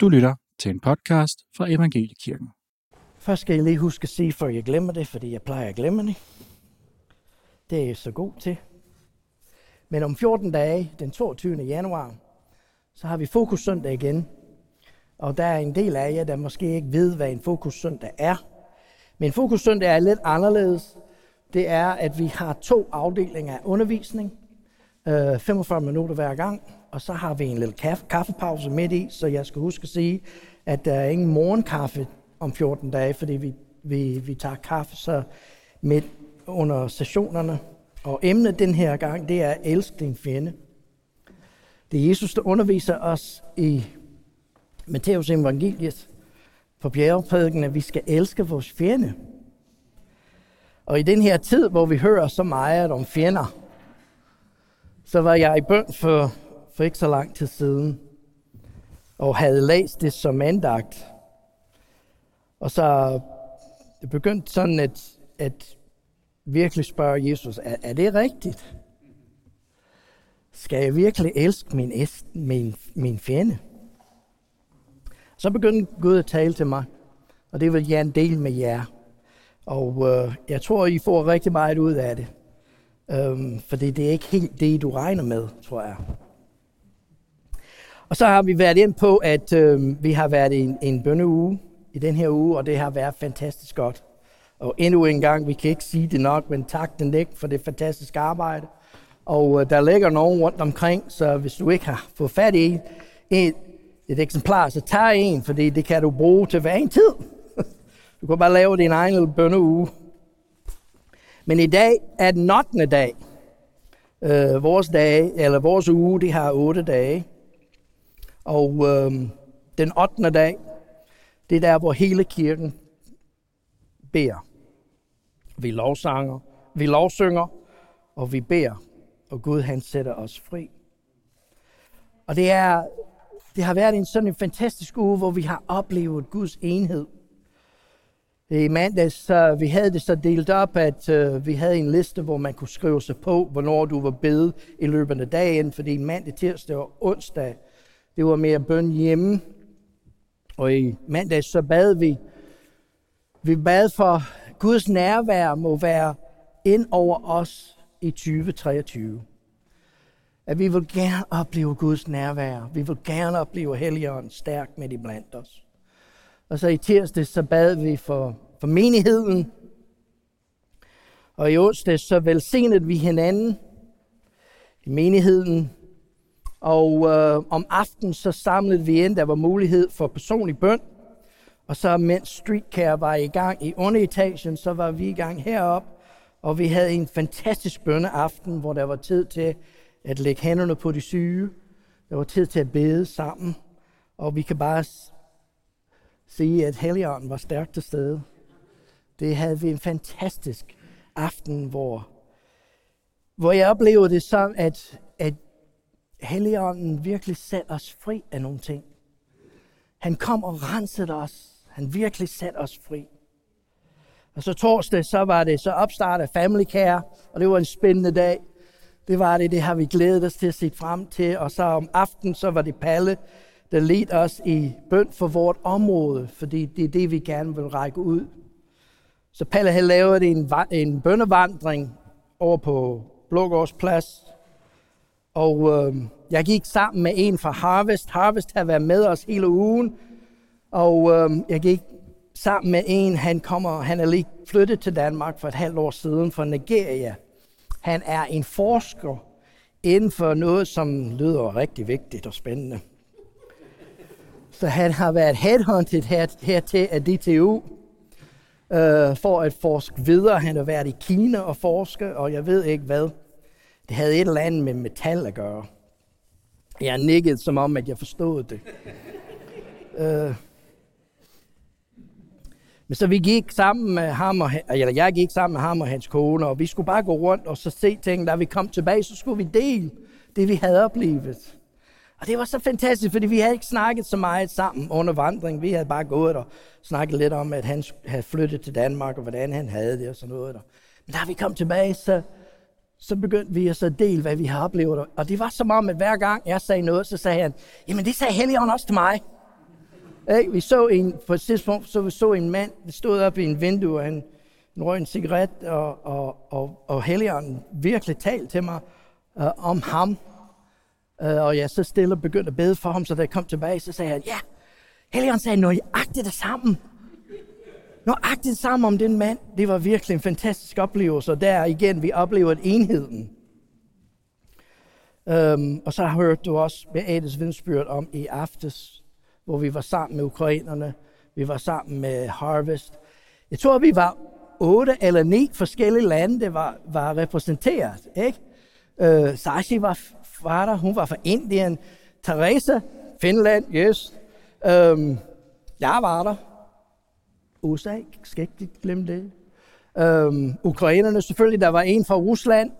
Du lytter til en podcast fra Evangeliekirken. Først skal jeg lige huske at sige, før jeg glemmer det, fordi jeg plejer at glemme det. Det er jeg så god til. Men om 14 dage, den 22. januar, så har vi fokus søndag igen. Og der er en del af jer, der måske ikke ved, hvad en fokus søndag er. Men fokus søndag er lidt anderledes. Det er, at vi har to afdelinger af undervisning. Øh, 45 minutter hver gang. Og så har vi en lille kaffe, kaffepause midt i, så jeg skal huske at sige, at der er ingen morgenkaffe om 14 dage, fordi vi, vi, vi tager kaffe så midt under sessionerne. Og emnet den her gang, det er elsk din fjende. Det er Jesus, der underviser os i Matteus evangeliet på bjergeprædiken, at vi skal elske vores fjende. Og i den her tid, hvor vi hører så meget om fjender, så var jeg i bøn for, for ikke så lang tid siden, og havde læst det som andagt. Og så det begyndte sådan at, at virkelig spørge Jesus, er, er det rigtigt? Skal jeg virkelig elske min, min, min fjende? Så begyndte Gud at tale til mig, og det vil jeg en del med jer. Og øh, jeg tror, I får rigtig meget ud af det. Øhm, fordi det er ikke helt det, du regner med, tror jeg. Og så har vi været ind på, at øh, vi har været i en, en bønneuge i den her uge, og det har været fantastisk godt. Og endnu en gang, vi kan ikke sige det nok, men tak den ikke for det fantastiske arbejde. Og øh, der ligger nogen rundt omkring, så hvis du ikke har fået fat i et, et eksemplar, så tag en, fordi det kan du bruge til hver en tid. Du kan bare lave din egen lille bønneuge. Men i dag er den 8. dag. Øh, vores dag, eller vores uge, det har 8 dage. Og øh, den 8. dag, det er der, hvor hele kirken beder. Vi lovsanger, vi lovsynger, og vi beder, og Gud han sætter os fri. Og det, er, det har været en sådan en fantastisk uge, hvor vi har oplevet Guds enhed. I mandags, så vi havde det så delt op, at uh, vi havde en liste, hvor man kunne skrive sig på, hvornår du var bedt i løbet af dagen, fordi mandag, tirsdag og onsdag, det var mere bøn hjemme. Og i mandags så bad vi, vi bad for Guds nærvær må være ind over os i 2023. At vi vil gerne opleve Guds nærvær. Vi vil gerne opleve Helligånden stærkt med i blandt os. Og så i tirsdag så bad vi for, for menigheden. Og i onsdag så velsignede vi hinanden i menigheden. Og øh, om aftenen så samlede vi ind, der var mulighed for personlig bøn. Og så mens Streetcare var i gang i underetagen, så var vi i gang herop. Og vi havde en fantastisk bønneaften, hvor der var tid til at lægge hænderne på de syge. Der var tid til at bede sammen. Og vi kan bare sige, at Helligånden var stærkt til stede. Det havde vi en fantastisk aften, hvor, hvor jeg oplevede det som, at, at Helligånden virkelig satte os fri af nogle ting. Han kom og rensede os. Han virkelig satte os fri. Og så torsdag, så var det så opstart af Family Care, og det var en spændende dag. Det var det, det har vi glædet os til at se frem til. Og så om aftenen, så var det Palle, der ledte os i bøn for vort område, fordi det er det, vi gerne vil række ud. Så Palle havde lavet en, en bønnevandring over på Blågårdsplads, og øh, jeg gik sammen med en fra Harvest. Harvest har været med os hele ugen, og øh, jeg gik sammen med en, han kommer, han er lige flyttet til Danmark for et halvt år siden fra Nigeria. Han er en forsker inden for noget, som lyder rigtig vigtigt og spændende. Så han har været headhunted her, til af DTU øh, for at forske videre. Han har været i Kina og forske, og jeg ved ikke hvad. Det havde et eller andet med metal at gøre. Jeg nikkede som om, at jeg forstod det. øh, men så vi gik sammen med ham, og, eller jeg gik sammen med ham og hans kone, og vi skulle bare gå rundt og så se ting. Da vi kom tilbage, så skulle vi dele det, vi havde oplevet. Og det var så fantastisk, fordi vi havde ikke snakket så meget sammen under vandringen. Vi havde bare gået og snakket lidt om, at han havde flyttet til Danmark, og hvordan han havde det og sådan noget. Men da vi kom tilbage, så, så begyndte vi at så dele, hvad vi har oplevet. Og det var som om, at hver gang jeg sagde noget, så sagde han, jamen det sagde Helligånden også til mig. Ikke? Vi så en, på et tidspunkt så vi så en mand, der stod op i en vindue, og han, han røg en cigaret, og, og, og, og Helligånden virkelig talte til mig øh, om ham. Øh, og jeg så stille og begyndte at bede for ham, så da jeg kom tilbage, så sagde han, ja, Helligånden sagde nøjagtigt det samme. Nøjagtigt sammen om den mand. Det var virkelig en fantastisk oplevelse, og der igen, vi oplever enheden. Um, og så hørte du også Beates vidensbyrd om i aftes, hvor vi var sammen med ukrainerne, vi var sammen med Harvest. Jeg tror, vi var otte eller ni forskellige lande, der var, var repræsenteret. Ikke? Uh, Sashi var, var der, hun var fra Indien. Teresa, Finland, yes. Um, jeg var der. USA, skal ikke glemme det. Øhm, ukrainerne selvfølgelig, der var en fra Rusland,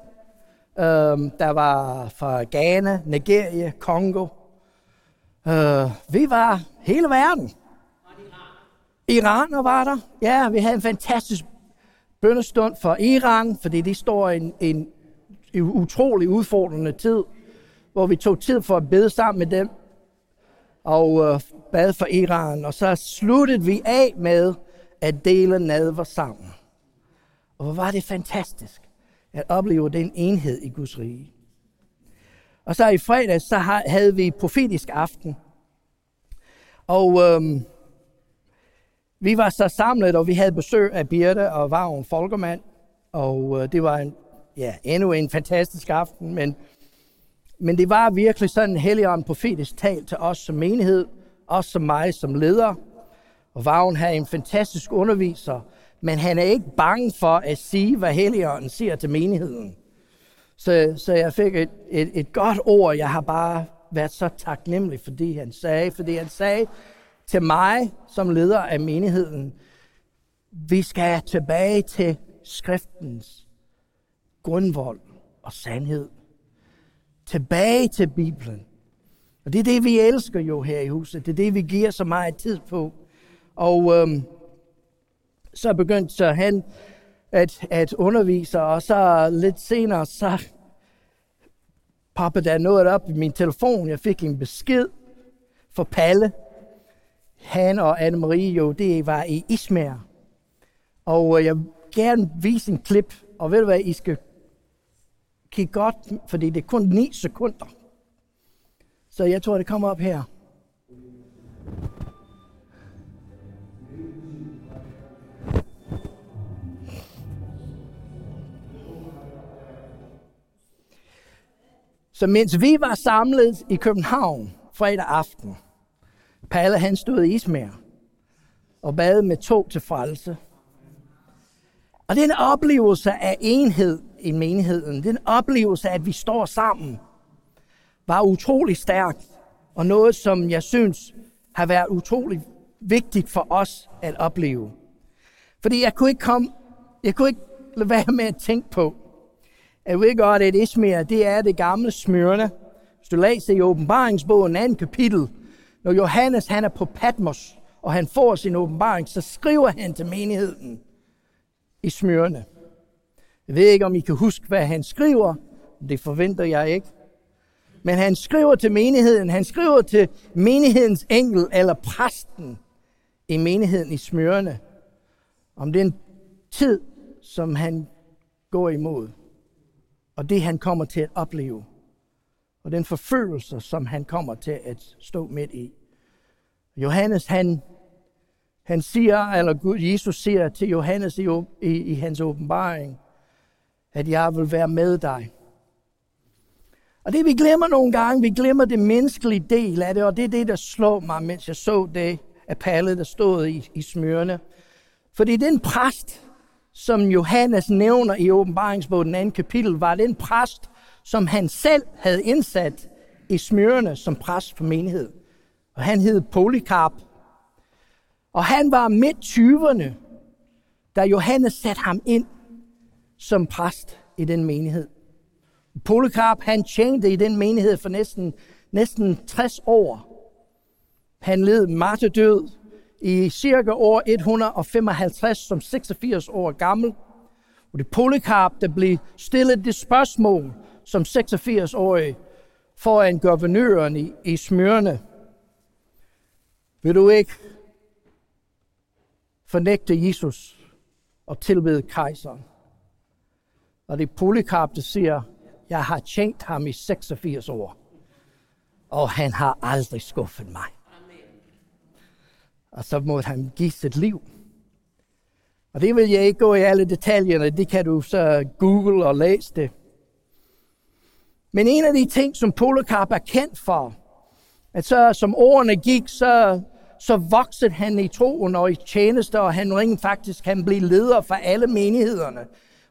øhm, der var fra Ghana, Nigeria, Kongo. Øh, vi var hele verden. Iran var der. Ja, vi havde en fantastisk bønnestund for Iran, fordi de står i en, en, utrolig udfordrende tid, hvor vi tog tid for at bede sammen med dem og øh, bad for Iran. Og så sluttede vi af med at dele nadver sammen. Og hvor var det fantastisk at opleve den enhed i Guds rige. Og så i fredag, så havde vi profetisk aften. Og øhm, vi var så samlet, og vi havde besøg af Birte og Vagn Folkermand. Og øh, det var en, ja, endnu en fantastisk aften, men, men det var virkelig sådan en helligånd profetisk tal til os som menighed, os som mig som leder. Og Vagn er en fantastisk underviser, men han er ikke bange for at sige, hvad Helligånden siger til menigheden. Så, så jeg fik et, et, et godt ord. Jeg har bare været så taknemmelig for det, han sagde. Fordi han sagde til mig som leder af menigheden, vi skal tilbage til skriftens grundvold og sandhed. Tilbage til Bibelen. Og det er det, vi elsker jo her i huset. Det er det, vi giver så meget tid på. Og øhm, så begyndte så han at, at undervise, og så lidt senere, så poppede der noget op i min telefon. Jeg fik en besked fra Palle. Han og Anne-Marie jo, det var i Ismager. Og øh, jeg vil gerne vise en klip, og ved du hvad, I skal kigge godt, fordi det er kun 9 sekunder. Så jeg tror, det kommer op her. Så mens vi var samlet i København fredag aften, Palle han stod i Ismær og bad med to til frelse. Og den oplevelse af enhed i menigheden, den oplevelse af, at vi står sammen, var utrolig stærkt. Og noget, som jeg synes har været utrolig vigtigt for os at opleve. Fordi jeg kunne ikke komme, jeg kunne ikke lade være med at tænke på, jeg ved godt, at Ismael, det er det gamle Smyrne. Hvis du læser i åbenbaringsbogen, anden kapitel, når Johannes han er på Patmos, og han får sin åbenbaring, så skriver han til menigheden i Smyrne. Jeg ved ikke, om I kan huske, hvad han skriver. Det forventer jeg ikke. Men han skriver til menigheden, han skriver til menighedens engel, eller præsten i menigheden i smørne, om den tid, som han går imod og det han kommer til at opleve, og den forfølgelse, som han kommer til at stå midt i. Johannes, han, han siger, eller Gud, Jesus siger til Johannes i, i, i hans åbenbaring, at jeg vil være med dig. Og det vi glemmer nogle gange, vi glemmer det menneskelige del af det, og det er det, der slår mig, mens jeg så det af Palle, der stod i, i smørene. Fordi den præst, som Johannes nævner i åbenbaringsbogen, den anden kapitel, var den præst, som han selv havde indsat i smyrene som præst for menighed. Og han hed Polycarp. Og han var midt 20'erne, da Johannes satte ham ind som præst i den menighed. Polycarp, han tjente i den menighed for næsten, næsten 60 år. Han led martedød i cirka år 155 som 86 år gammel. Og det Polycarp, der blev stillet det spørgsmål som 86-årig foran guvernøren i, i Smyrne. Vil du ikke fornægte Jesus og tilbede kejseren? Og det er Polycarp, der siger, jeg har tjent ham i 86 år, og han har aldrig skuffet mig. Og så måtte han give sit liv. Og det vil jeg ikke gå i alle detaljerne, det kan du så google og læse det. Men en af de ting, som Polycarp er kendt for, at så som årene gik, så, så voksede han i troen og i tjeneste, og han rent faktisk kan blive leder for alle menighederne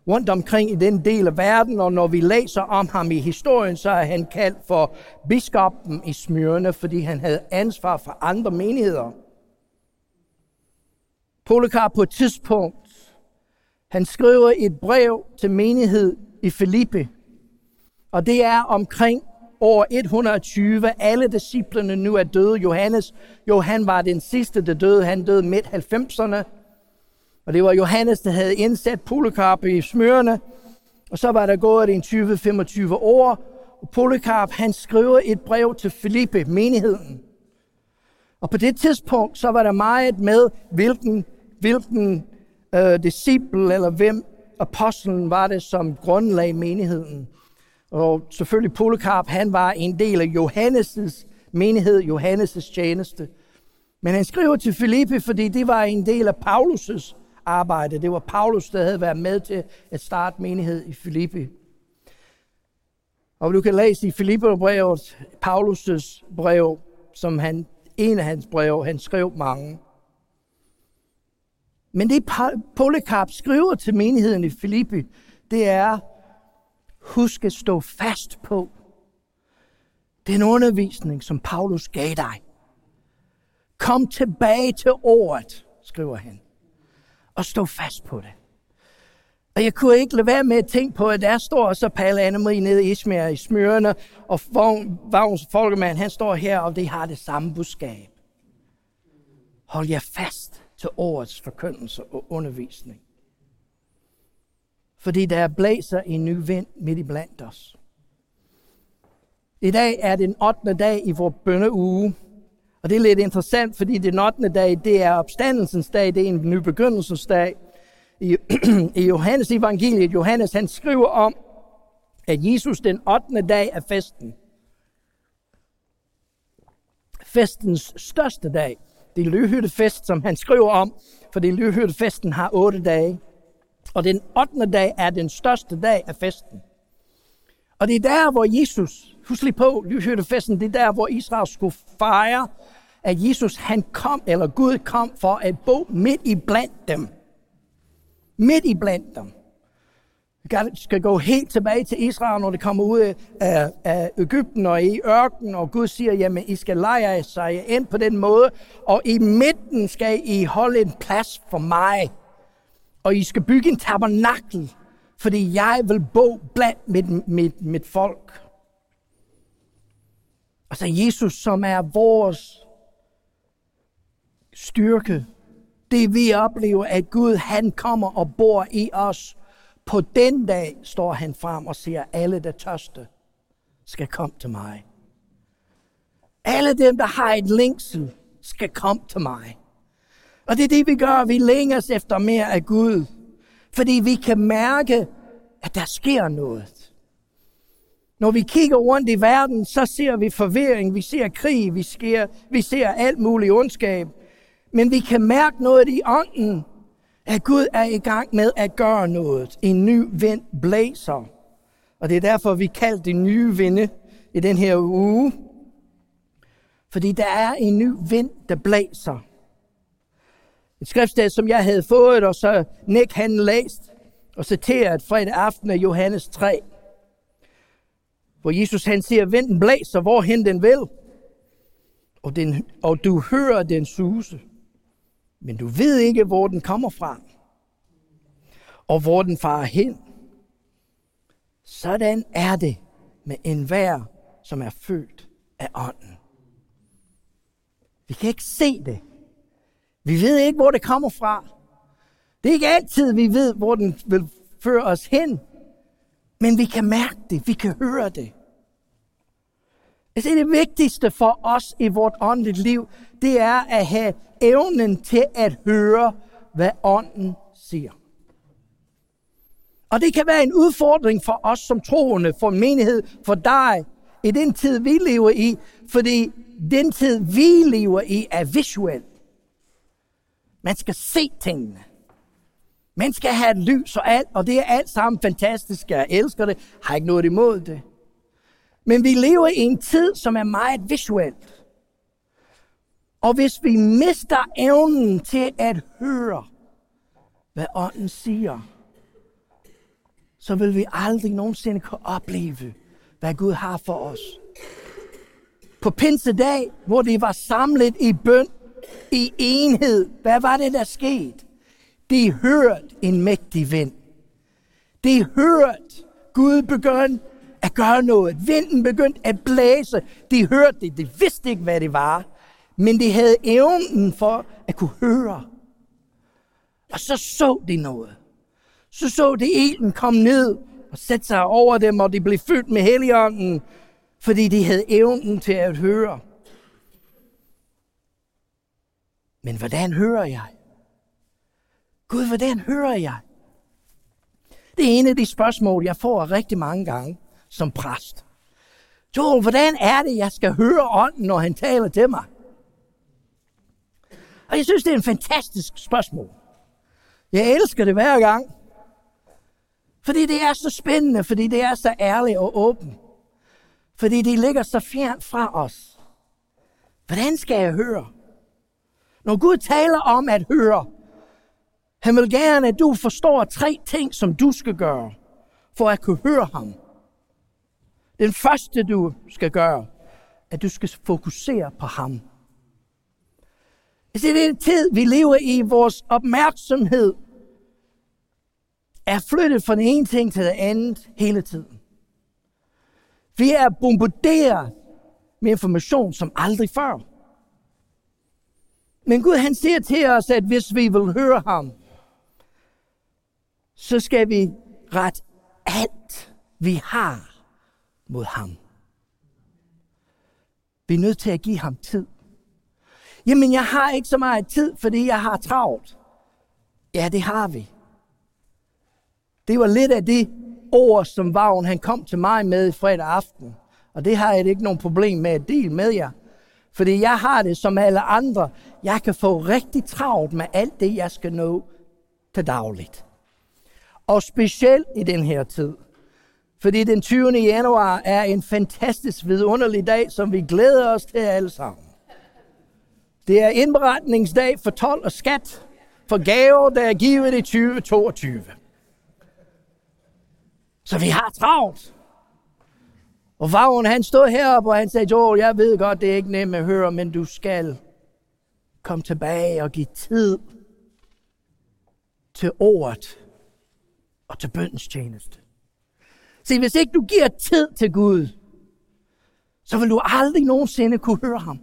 rundt omkring i den del af verden, og når vi læser om ham i historien, så er han kaldt for biskoppen i Smyrne, fordi han havde ansvar for andre menigheder. Polycarp på et tidspunkt, han skriver et brev til menighed i Filippi, og det er omkring år 120. Alle disciplene nu er døde. Johannes, Johan var den sidste, der døde. Han døde midt 90'erne. Og det var Johannes, der havde indsat Polycarp i smørene. Og så var der gået en 20-25 år. Og Polycarp, han skriver et brev til Filippe, menigheden. Og på det tidspunkt, så var der meget med, hvilken, hvilken øh, disciple eller hvem apostlen var det, som grundlagde menigheden. Og selvfølgelig Polycarp, han var en del af Johannes' menighed, Johannes' tjeneste. Men han skriver til Filippe, fordi det var en del af Paulus' arbejde. Det var Paulus, der havde været med til at starte menighed i Filippi. Og du kan læse i Filippi-brevet, Paulus' brev, som han, en af hans brev, han skrev mange. Men det Polycarp skriver til menigheden i Filippi, det er, husk at stå fast på den undervisning, som Paulus gav dig. Kom tilbage til ordet, skriver han og stå fast på det. Og jeg kunne ikke lade være med at tænke på, at der står så Palle Anne-Marie nede i Ismær i Smørene, og Vagns Folkemand, han står her, og de har det samme budskab. Hold jer fast til årets forkyndelse og undervisning. Fordi der blæser en ny vind midt i blandt os. I dag er den 8. dag i vores bønneuge, og det er lidt interessant, fordi den 8. dag, det er opstandelsens dag, det er en ny begyndelsesdag. I, I Johannes evangeliet, Johannes han skriver om, at Jesus den 8. dag er festen. Festens største dag. Det er løvhyttefest, som han skriver om, for det løvhyttefesten har otte dage. Og den 8. dag er den største dag af festen. Og det er der, hvor Jesus, husk lige på, løvhyttefesten, det er der, hvor Israel skulle fejre at Jesus han kom, eller Gud kom for at bo midt i blandt dem. Midt i blandt dem. Skal gå helt tilbage til Israel, når det kommer ud af, af Ægypten og i ørkenen, og Gud siger, jamen I skal lege sig ind på den måde, og i midten skal I holde en plads for mig. Og I skal bygge en tabernakel, fordi jeg vil bo blandt mit, mit, mit folk. Og så Jesus, som er vores styrke. Det vi oplever, at Gud han kommer og bor i os. På den dag står han frem og siger, alle der tørste skal komme til mig. Alle dem, der har et længsel, skal komme til mig. Og det er det, vi gør. Vi længes efter mere af Gud. Fordi vi kan mærke, at der sker noget. Når vi kigger rundt i verden, så ser vi forvirring, vi ser krig, vi ser, vi ser alt muligt ondskab. Men vi kan mærke noget i ånden, at Gud er i gang med at gøre noget. En ny vind blæser. Og det er derfor, vi kalder det nye vinde i den her uge. Fordi der er en ny vind, der blæser. Et skriftsted, som jeg havde fået, og så Nick han læst og citeret fredag aften af Johannes 3. Hvor Jesus han siger, vinden blæser, hvorhen den vil. Og, den, og du hører den suse men du ved ikke, hvor den kommer fra, og hvor den farer hen. Sådan er det med enhver, som er født af ånden. Vi kan ikke se det. Vi ved ikke, hvor det kommer fra. Det er ikke altid, vi ved, hvor den vil føre os hen. Men vi kan mærke det. Vi kan høre det. Altså det vigtigste for os i vort åndeligt liv, det er at have evnen til at høre, hvad ånden siger. Og det kan være en udfordring for os som troende, for menighed, for dig, i den tid, vi lever i, fordi den tid, vi lever i, er visuel. Man skal se tingene. Man skal have et lys og alt, og det er alt sammen fantastisk. Jeg elsker det, har ikke noget imod det. Men vi lever i en tid, som er meget visuelt. Og hvis vi mister evnen til at høre, hvad ånden siger, så vil vi aldrig nogensinde kunne opleve, hvad Gud har for os. På pinsedag, hvor de var samlet i bøn, i enhed, hvad var det, der skete? De hørte en mægtig vind. De hørte Gud begyndte at gøre noget. Vinden begyndte at blæse. De hørte det. De vidste ikke, hvad det var. Men de havde evnen for at kunne høre. Og så så de noget. Så så de elen komme ned og sætte sig over dem, og de blev fyldt med heligånden, fordi de havde evnen til at høre. Men hvordan hører jeg? Gud, hvordan hører jeg? Det er en af de spørgsmål, jeg får rigtig mange gange som præst. Joel, hvordan er det, jeg skal høre ånden, når han taler til mig? Og jeg synes, det er en fantastisk spørgsmål. Jeg elsker det hver gang. Fordi det er så spændende, fordi det er så ærligt og åbent. Fordi det ligger så fjernt fra os. Hvordan skal jeg høre? Når Gud taler om at høre, han vil gerne, at du forstår tre ting, som du skal gøre, for at kunne høre ham. Den første, du skal gøre, at du skal fokusere på ham. Altså, Det er den tid, vi lever i, vores opmærksomhed er flyttet fra den ene ting til den anden hele tiden. Vi er bombarderet med information som aldrig før. Men Gud han siger til os, at hvis vi vil høre ham, så skal vi ret alt, vi har mod ham. Vi er nødt til at give ham tid. Jamen, jeg har ikke så meget tid, fordi jeg har travlt. Ja, det har vi. Det var lidt af det ord, som Vagn han kom til mig med i fredag aften. Og det har jeg ikke nogen problem med at dele med jer. Fordi jeg har det som alle andre. Jeg kan få rigtig travlt med alt det, jeg skal nå til dagligt. Og specielt i den her tid. Fordi den 20. januar er en fantastisk vidunderlig dag, som vi glæder os til alle sammen. Det er indberetningsdag for 12 og skat for gaver, der er givet i 2022. Så vi har travlt. Og Vagn, han stod heroppe, og han sagde, jo, jeg ved godt, det er ikke nemt at høre, men du skal komme tilbage og give tid til ordet og til bøndens tjeneste. Se, hvis ikke du giver tid til Gud, så vil du aldrig nogensinde kunne høre ham.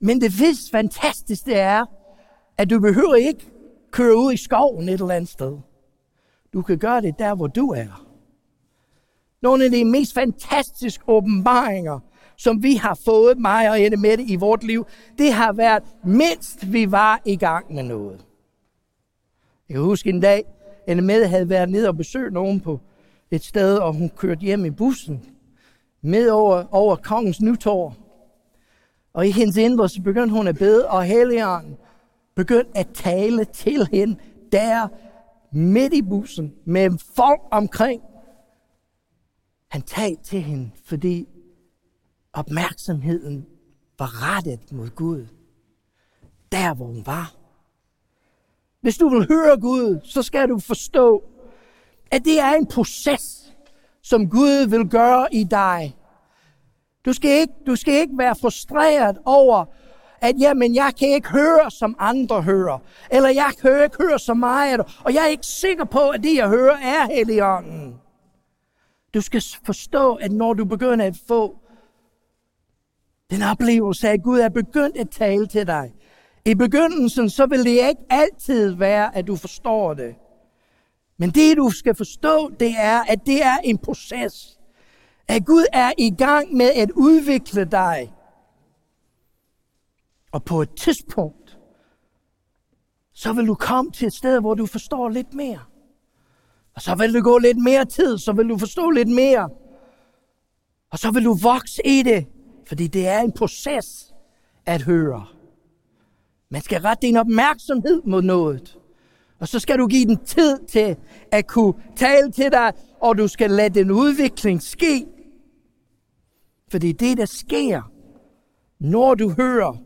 Men det vist fantastiske er, at du behøver ikke køre ud i skoven et eller andet sted. Du kan gøre det der, hvor du er. Nogle af de mest fantastiske åbenbaringer, som vi har fået, mig og Anne Mette, i vort liv, det har været, mindst vi var i gang med noget. Jeg kan huske en dag, Ende med havde været nede og besøgt nogen på et sted, og hun kørte hjem i bussen med over, over kongens nytår. Og i hendes indre, så begyndte hun at bede, og Helligånden begyndte at tale til hende der midt i bussen med folk omkring. Han talte til hende, fordi opmærksomheden var rettet mod Gud. Der, hvor hun var. Hvis du vil høre Gud, så skal du forstå, at det er en proces, som Gud vil gøre i dig. Du skal ikke, du skal ikke være frustreret over, at jamen, jeg kan ikke høre, som andre hører. Eller jeg kan ikke høre så meget, og jeg er ikke sikker på, at det, jeg hører, er Helligånden. Du skal forstå, at når du begynder at få den oplevelse af, at Gud er begyndt at tale til dig, i begyndelsen, så vil det ikke altid være, at du forstår det. Men det, du skal forstå, det er, at det er en proces. At Gud er i gang med at udvikle dig. Og på et tidspunkt, så vil du komme til et sted, hvor du forstår lidt mere. Og så vil du gå lidt mere tid, så vil du forstå lidt mere. Og så vil du vokse i det, fordi det er en proces at høre. Man skal rette din opmærksomhed mod noget. Og så skal du give den tid til at kunne tale til dig, og du skal lade den udvikling ske. For det er det, der sker, når du hører,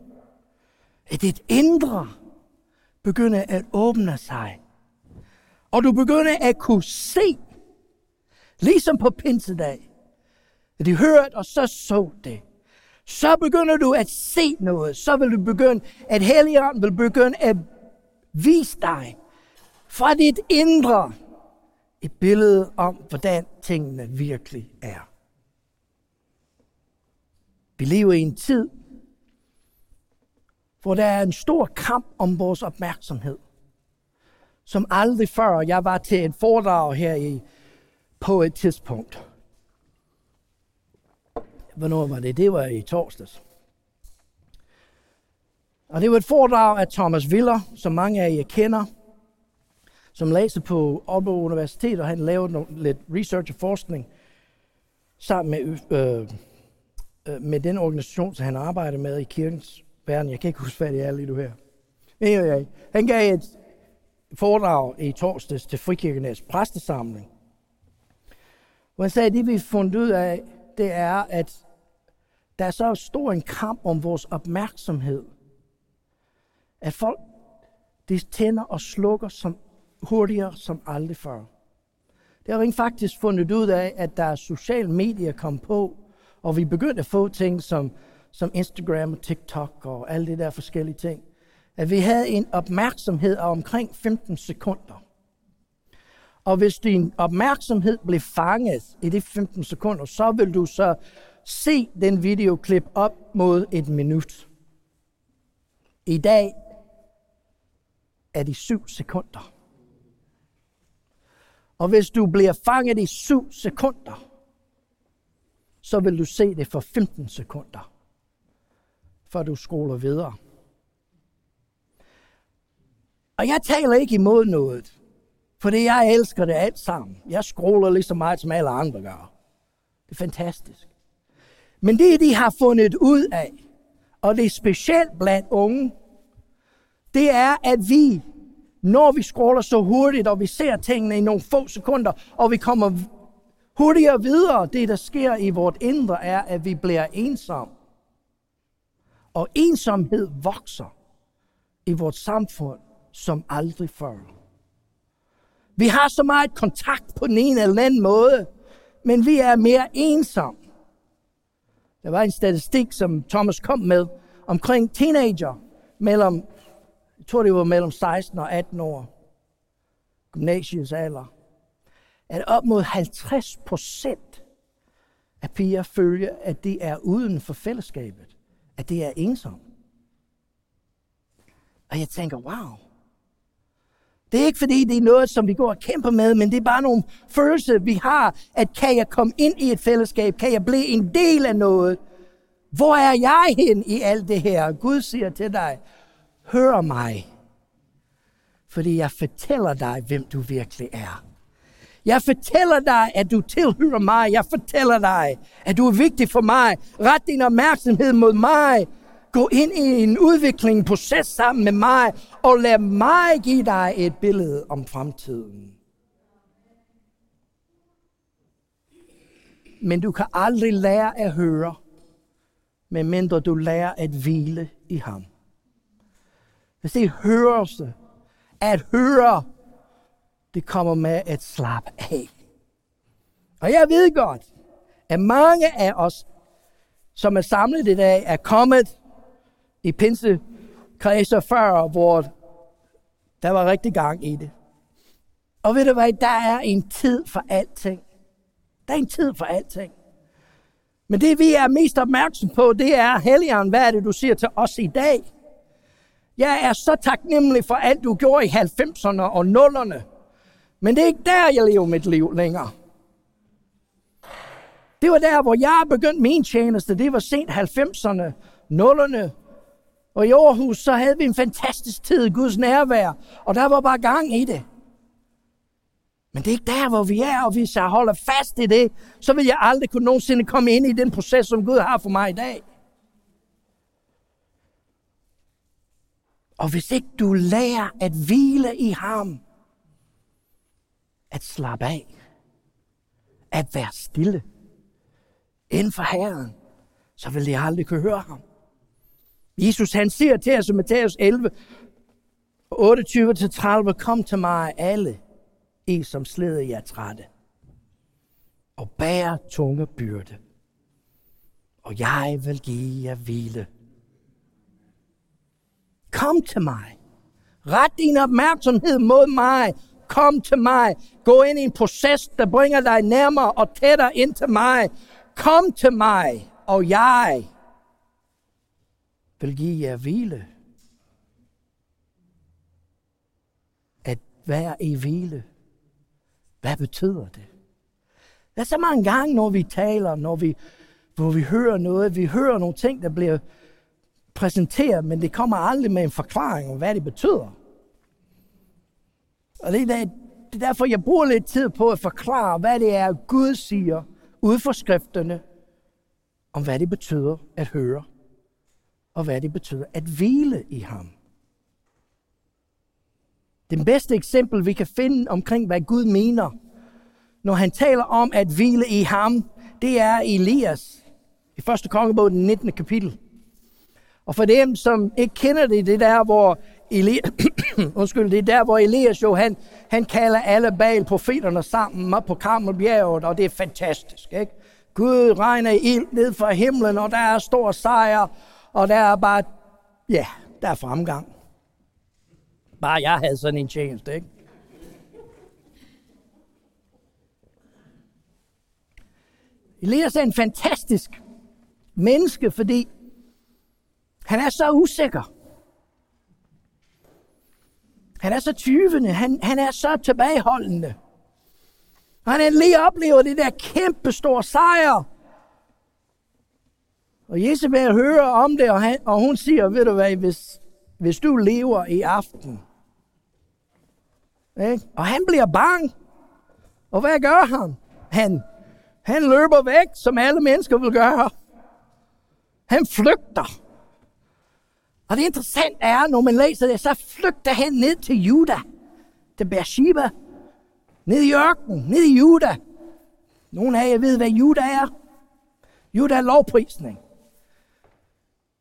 at dit indre begynder at åbne sig. Og du begynder at kunne se, ligesom på pinsedag, at de hørte, og så så det. Så begynder du at se noget. Så vil du begynde, at Helligånden vil begynde at vise dig fra dit indre et billede om, hvordan tingene virkelig er. Vi lever i en tid, hvor der er en stor kamp om vores opmærksomhed. Som aldrig før. Jeg var til en foredrag her i, på et tidspunkt. Hvornår var det? Det var i torsdags. Og det var et foredrag af Thomas Willer, som mange af jer kender, som læser på Aalborg Universitet, og han lavede noget, lidt research og forskning sammen med, øh, øh, med den organisation, som han arbejder med i kirkens verden. Jeg kan ikke huske, hvad det er lige nu her. Men ja, han gav et foredrag i torsdags til Frikirkenes præstesamling, hvor han sagde, at det vi har fundet ud af, det er, at der er så stor en kamp om vores opmærksomhed, at folk de tænder og slukker som hurtigere som aldrig før. Det har vi faktisk fundet ud af, at der er sociale medier kom på, og vi begyndte at få ting som, som Instagram og TikTok og alle de der forskellige ting. At vi havde en opmærksomhed af omkring 15 sekunder. Og hvis din opmærksomhed blev fanget i de 15 sekunder, så vil du så se den videoklip op mod et minut. I dag er de syv sekunder. Og hvis du bliver fanget i syv sekunder, så vil du se det for 15 sekunder, før du scroller videre. Og jeg taler ikke imod noget, fordi jeg elsker det alt sammen. Jeg scroller lige så meget, som alle andre gør. Det er fantastisk. Men det, de har fundet ud af, og det er specielt blandt unge, det er, at vi, når vi scroller så hurtigt, og vi ser tingene i nogle få sekunder, og vi kommer hurtigere videre, det der sker i vort indre er, at vi bliver ensom. Og ensomhed vokser i vores samfund som aldrig før. Vi har så meget kontakt på den ene eller anden måde, men vi er mere ensomme. Der var en statistik, som Thomas kom med, omkring teenager mellem, jeg tror det var mellem 16 og 18 år, gymnasiets alder, at op mod 50 procent af piger følger, at de er uden for fællesskabet, at det er ensomme. Og jeg tænker, wow, det er ikke fordi, det er noget, som vi går og kæmper med, men det er bare nogle følelser, vi har, at kan jeg komme ind i et fællesskab? Kan jeg blive en del af noget? Hvor er jeg hen i alt det her? Gud siger til dig, hør mig, fordi jeg fortæller dig, hvem du virkelig er. Jeg fortæller dig, at du tilhører mig. Jeg fortæller dig, at du er vigtig for mig. Ret din opmærksomhed mod mig. Gå ind i en udvikling, en proces sammen med mig, og lad mig give dig et billede om fremtiden. Men du kan aldrig lære at høre, medmindre du lærer at hvile i ham. Hvis det er hørelse, at høre, det kommer med at slappe af. Og jeg ved godt, at mange af os, som er samlet i dag, er kommet i pinsekredser før, hvor der var rigtig gang i det. Og ved du hvad, der er en tid for alting. Der er en tid for alting. Men det vi er mest opmærksom på, det er, Helligånd, hvad er det, du siger til os i dag? Jeg er så taknemmelig for alt, du gjorde i 90'erne og 0'erne. Men det er ikke der, jeg lever mit liv længere. Det var der, hvor jeg begyndte min tjeneste. Det var sent 90'erne, 0'erne. Og i Aarhus, så havde vi en fantastisk tid i Guds nærvær. Og der var bare gang i det. Men det er ikke der, hvor vi er, og hvis jeg holder fast i det, så vil jeg aldrig kunne nogensinde komme ind i den proces, som Gud har for mig i dag. Og hvis ikke du lærer at hvile i ham, at slappe af, at være stille inden for Herren, så vil jeg aldrig kunne høre ham. Jesus han siger til os i Matthæus 11, 28-30, kom til mig alle, I som slider jer trætte, og bærer tunge byrde, og jeg vil give jer hvile. Kom til mig. Ret din opmærksomhed mod mig. Kom til mig. Gå ind i en proces, der bringer dig nærmere og tættere ind til mig. Kom til mig, og jeg vil give jer hvile. At være i hvile. Hvad betyder det? Der er så mange gange, når vi taler, når vi, hvor vi hører noget, vi hører nogle ting, der bliver præsenteret, men det kommer aldrig med en forklaring om, hvad det betyder. Og det er, det er derfor, jeg bruger lidt tid på at forklare, hvad det er, Gud siger ud for skrifterne, om hvad det betyder at høre, og hvad det betyder at hvile i ham. Det bedste eksempel, vi kan finde omkring, hvad Gud mener, når han taler om at hvile i ham, det er Elias i 1. kongebog, den 19. kapitel. Og for dem, som ikke kender det, det der, hvor Elias, undskyld, det er der, hvor Elias jo, han, han kalder alle bag profeterne sammen op på Karmelbjerget, og det er fantastisk, ikke? Gud regner ild ned fra himlen, og der er stor sejr, og der er bare, ja, der er fremgang. Bare jeg havde sådan en tjeneste, ikke? Elias er en fantastisk menneske, fordi han er så usikker. Han er så tyvende. Han, han er så tilbageholdende. Og han lige oplever det der kæmpe store sejr. Og Jezebel hører om det, og, han, og hun siger, ved du hvad, hvis, hvis du lever i aften. Ikke? Og han bliver bange. Og hvad gør han? Han, han løber væk, som alle mennesker vil gøre. Han flygter. Og det interessante er, når man læser det, så flygter han ned til Juda, til Beersheba, ned i ørkenen, ned i Juda. Nogle af jer ved, hvad Juda er. Juda er lovprisning.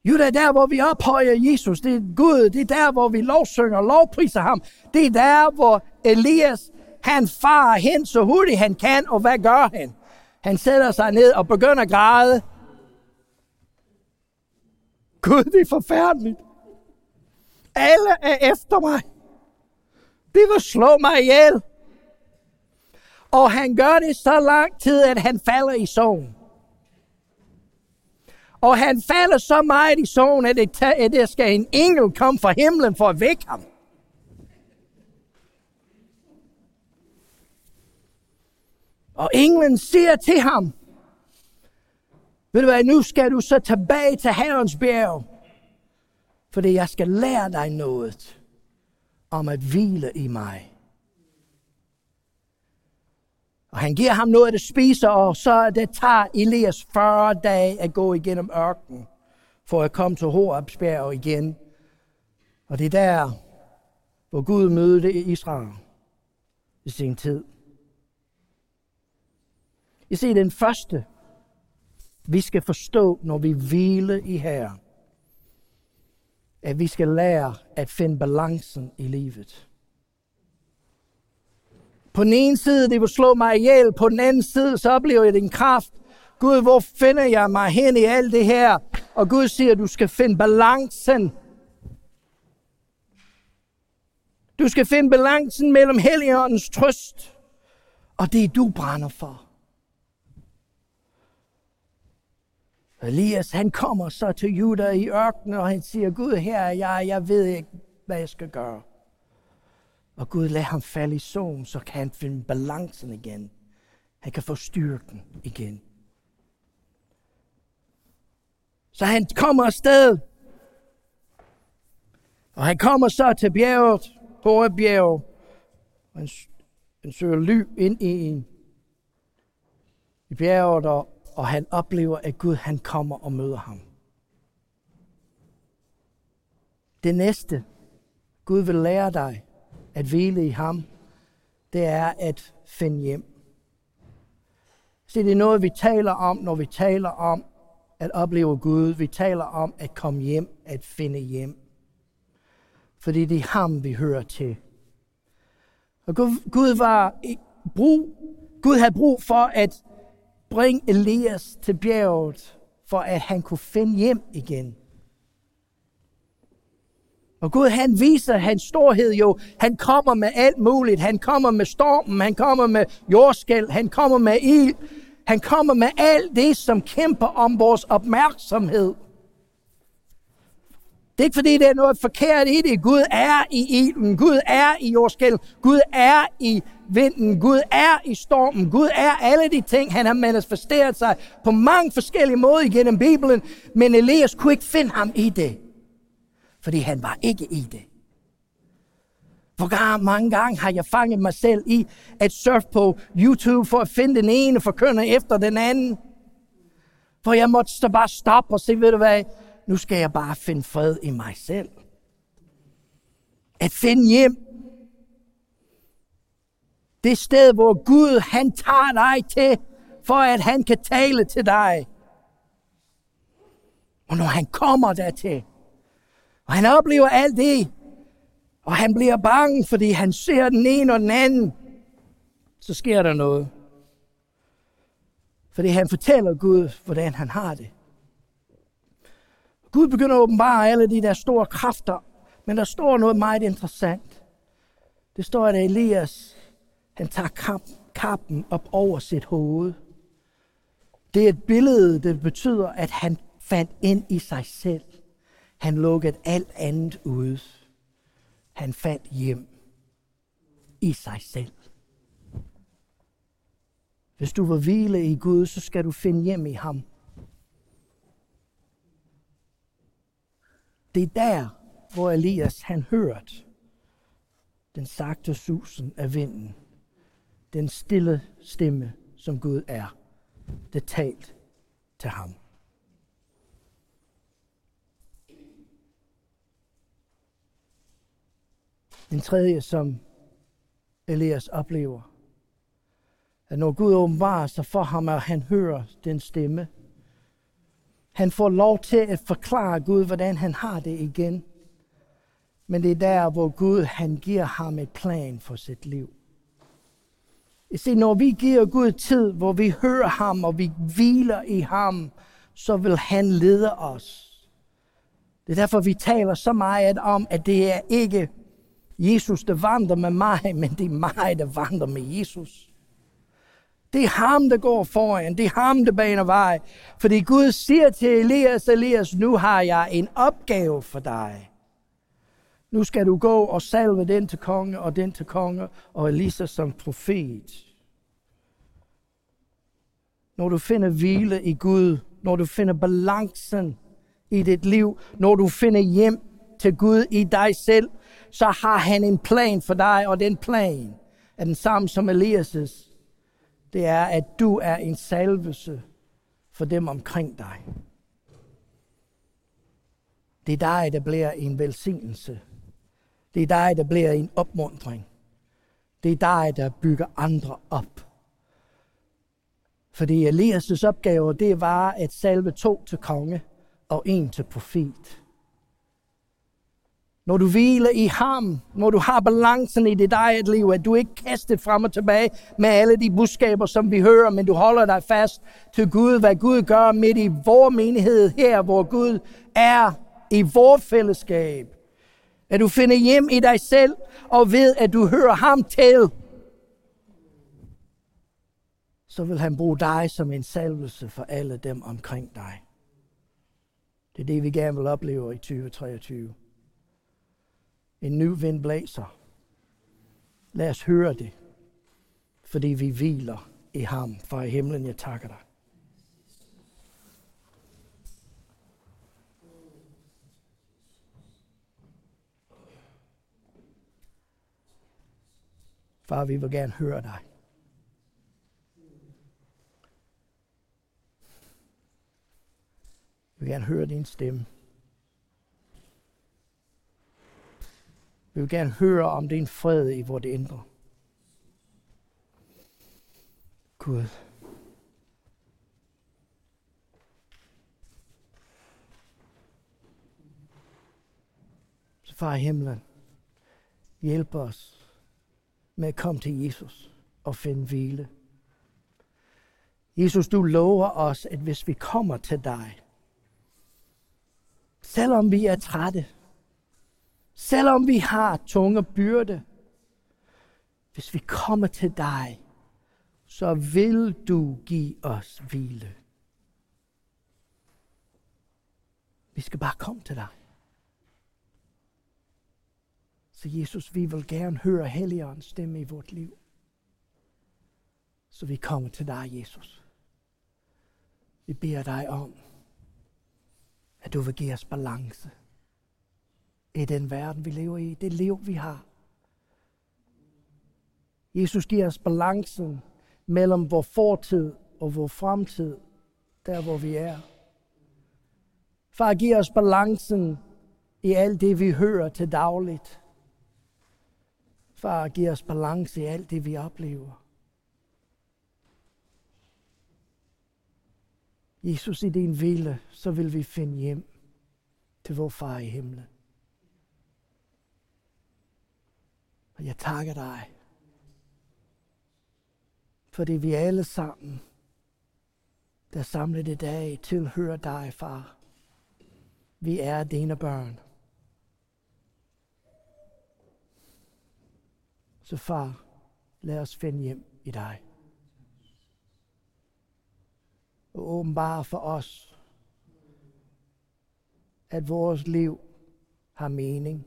Juda er der, hvor vi ophøjer Jesus. Det er Gud. Det er der, hvor vi lovsynger og lovpriser ham. Det er der, hvor Elias, han farer hen så hurtigt han kan, og hvad gør han? Han sætter sig ned og begynder at græde. Gud, det er forfærdeligt. Alle er efter mig. De vil slå mig ihjel. Og han gør det så lang tid, at han falder i søvn. Og han falder så meget i søvn, at, det, at der skal en engel komme fra himlen for at vække ham. Og englen siger til ham, ved du hvad, nu skal du så tilbage til Herrens bjerg, fordi jeg skal lære dig noget om at hvile i mig. Og han giver ham noget at spise, og så det tager Elias 40 dage at gå igennem ørkenen, for at komme til Horabsbjerg igen. Og det er der, hvor Gud mødte Israel i sin tid. I ser den første vi skal forstå, når vi hviler i her, at vi skal lære at finde balancen i livet. På den ene side, det vil slå mig ihjel. På den anden side, så oplever jeg din kraft. Gud, hvor finder jeg mig hen i alt det her? Og Gud siger, du skal finde balancen. Du skal finde balancen mellem Helligåndens trøst og det, du brænder for. Elias, han kommer så til Juda i ørkenen, og han siger, Gud, her er jeg, jeg ved ikke, hvad jeg skal gøre. Og Gud lader ham falde i søvn, så kan han finde balancen igen. Han kan få styrken igen. Så han kommer afsted. Og han kommer så til bjerget, Horebjerg. Han, han søger ly ind i en i bjerget, og, og han oplever, at Gud han kommer og møder ham. Det næste, Gud vil lære dig at hvile i ham, det er at finde hjem. Så det er noget, vi taler om, når vi taler om at opleve Gud. Vi taler om at komme hjem, at finde hjem. Fordi det er ham, vi hører til. Og Gud, Gud var brug, Gud havde brug for at bringe Elias til bjerget, for at han kunne finde hjem igen. Og Gud han viser hans storhed jo. Han kommer med alt muligt. Han kommer med stormen, han kommer med jordskæld, han kommer med ild. Han kommer med alt det, som kæmper om vores opmærksomhed. Det er ikke fordi, det er noget forkert i det. Gud er i ilden. Gud er i jordskæld. Gud er i vinden. Gud er i stormen. Gud er alle de ting, han har manifesteret sig på mange forskellige måder igennem Bibelen. Men Elias kunne ikke finde ham i det fordi han var ikke i det. Hvor mange gange har jeg fanget mig selv i at surfe på YouTube for at finde den ene forkynder efter den anden. For jeg måtte så bare stoppe og se, ved du hvad, nu skal jeg bare finde fred i mig selv. At finde hjem. Det sted, hvor Gud han tager dig til, for at han kan tale til dig. Og når han kommer dertil, og han oplever alt det. Og han bliver bange, fordi han ser den ene og den anden. Så sker der noget. Fordi han fortæller Gud, hvordan han har det. Gud begynder at åbenbare alle de der store kræfter. Men der står noget meget interessant. Det står, at Elias, han tager kappen op over sit hoved. Det er et billede, det betyder, at han fandt ind i sig selv. Han lukkede alt andet ud. Han fandt hjem i sig selv. Hvis du vil hvile i Gud, så skal du finde hjem i ham. Det er der, hvor Elias han hørte den sagte susen af vinden. Den stille stemme, som Gud er. Det talt til ham. Den tredje, som Elias oplever, at når Gud åbenbarer sig for ham, at han hører den stemme. Han får lov til at forklare Gud, hvordan han har det igen. Men det er der, hvor Gud han giver ham et plan for sit liv. I se, når vi giver Gud tid, hvor vi hører ham, og vi hviler i ham, så vil han lede os. Det er derfor, vi taler så meget om, at det er ikke Jesus, der vandrer med mig, men det er mig, der vandrer med Jesus. Det er ham, der går foran. Det er ham, der baner vej. Fordi Gud siger til Elias, Elias, nu har jeg en opgave for dig. Nu skal du gå og salve den til konge og den til konge, og Elisa som profet. Når du finder hvile i Gud, når du finder balancen i dit liv, når du finder hjem til Gud i dig selv, så har han en plan for dig, og den plan er den samme som Elias' det er, at du er en salvelse for dem omkring dig. Det er dig, der bliver en velsignelse. Det er dig, der bliver en opmundring. Det er dig, der bygger andre op. Fordi Elias' opgave, det var at salve to til konge og en til profet. Når du hviler i ham, når du har balancen i dit eget liv, at du ikke kaster frem og tilbage med alle de budskaber, som vi hører, men du holder dig fast til Gud, hvad Gud gør midt i vores menighed her, hvor Gud er i vores fællesskab. At du finder hjem i dig selv og ved, at du hører ham til. Så vil han bruge dig som en salvelse for alle dem omkring dig. Det er det, vi gerne vil opleve i 2023. En ny vind blæser. Lad os høre det, fordi vi hviler i ham. Far i himlen, jeg takker dig. Far, vi vil gerne høre dig. Vi vil gerne høre din stemme. Vi vil gerne høre om din fred i vores indre. Gud. Så far i himlen, hjælp os med at komme til Jesus og finde hvile. Jesus, du lover os, at hvis vi kommer til dig, selvom vi er trætte, selvom vi har tunge byrde, hvis vi kommer til dig, så vil du give os hvile. Vi skal bare komme til dig. Så Jesus, vi vil gerne høre Helligåndens stemme i vort liv. Så vi kommer til dig, Jesus. Vi beder dig om, at du vil give os balance i den verden, vi lever i, det liv, vi har. Jesus giver os balancen mellem vores fortid og vores fremtid, der hvor vi er. Far, giv os balancen i alt det, vi hører til dagligt. Far, giv os balance i alt det, vi oplever. Jesus, i din hvile, så vil vi finde hjem til vor far i himlen. Og jeg takker dig, fordi vi alle sammen, der samlet i dag, tilhører dig, far. Vi er dine børn. Så far, lad os finde hjem i dig. Og åbenbare for os, at vores liv har mening.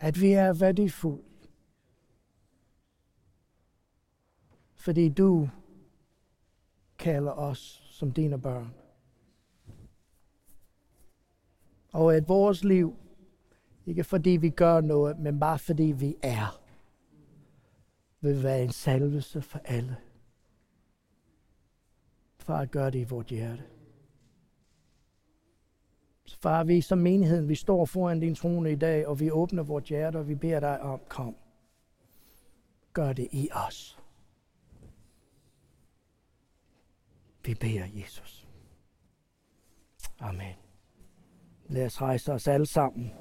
At vi er værdifulde. Fordi du kalder os som dine børn. Og at vores liv, ikke fordi vi gør noget, men bare fordi vi er, vil være en salvelse for alle. Far, gør det i vort hjerte. Far, vi som menigheden, vi står foran din trone i dag, og vi åbner vores hjerte, og vi beder dig om, kom. Gør det i os. Vi beder Jesus. Amen. Lad os rejse os alle sammen.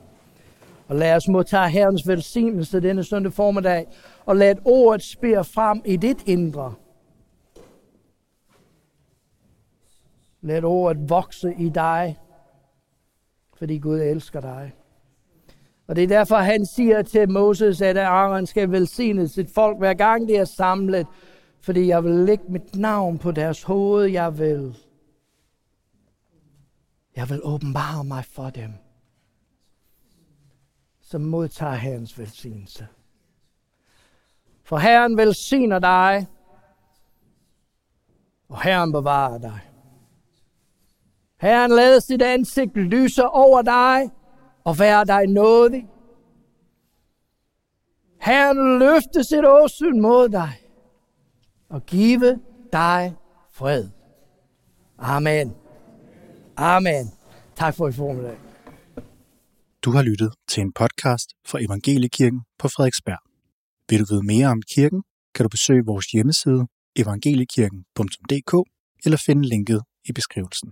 Og lad os modtage Herrens velsignelse denne søndag formiddag. Og lad ordet spire frem i dit indre. Lad ordet vokse i dig, fordi Gud elsker dig. Og det er derfor, han siger til Moses, at Aaron skal velsigne sit folk, hver gang de er samlet, fordi jeg vil lægge mit navn på deres hoved. Jeg vil, jeg vil åbenbare mig for dem. Så modtager Herrens velsignelse. For Herren velsigner dig, og Herren bevarer dig. Herren lader sit ansigt lyse over dig og være dig nådig. Herren løfter sit åsyn mod dig og give dig fred. Amen. Amen. Tak for i formiddag. Du har lyttet til en podcast fra Evangeliekirken på Frederiksberg. Vil du vide mere om kirken, kan du besøge vores hjemmeside evangeliekirken.dk eller finde linket i beskrivelsen.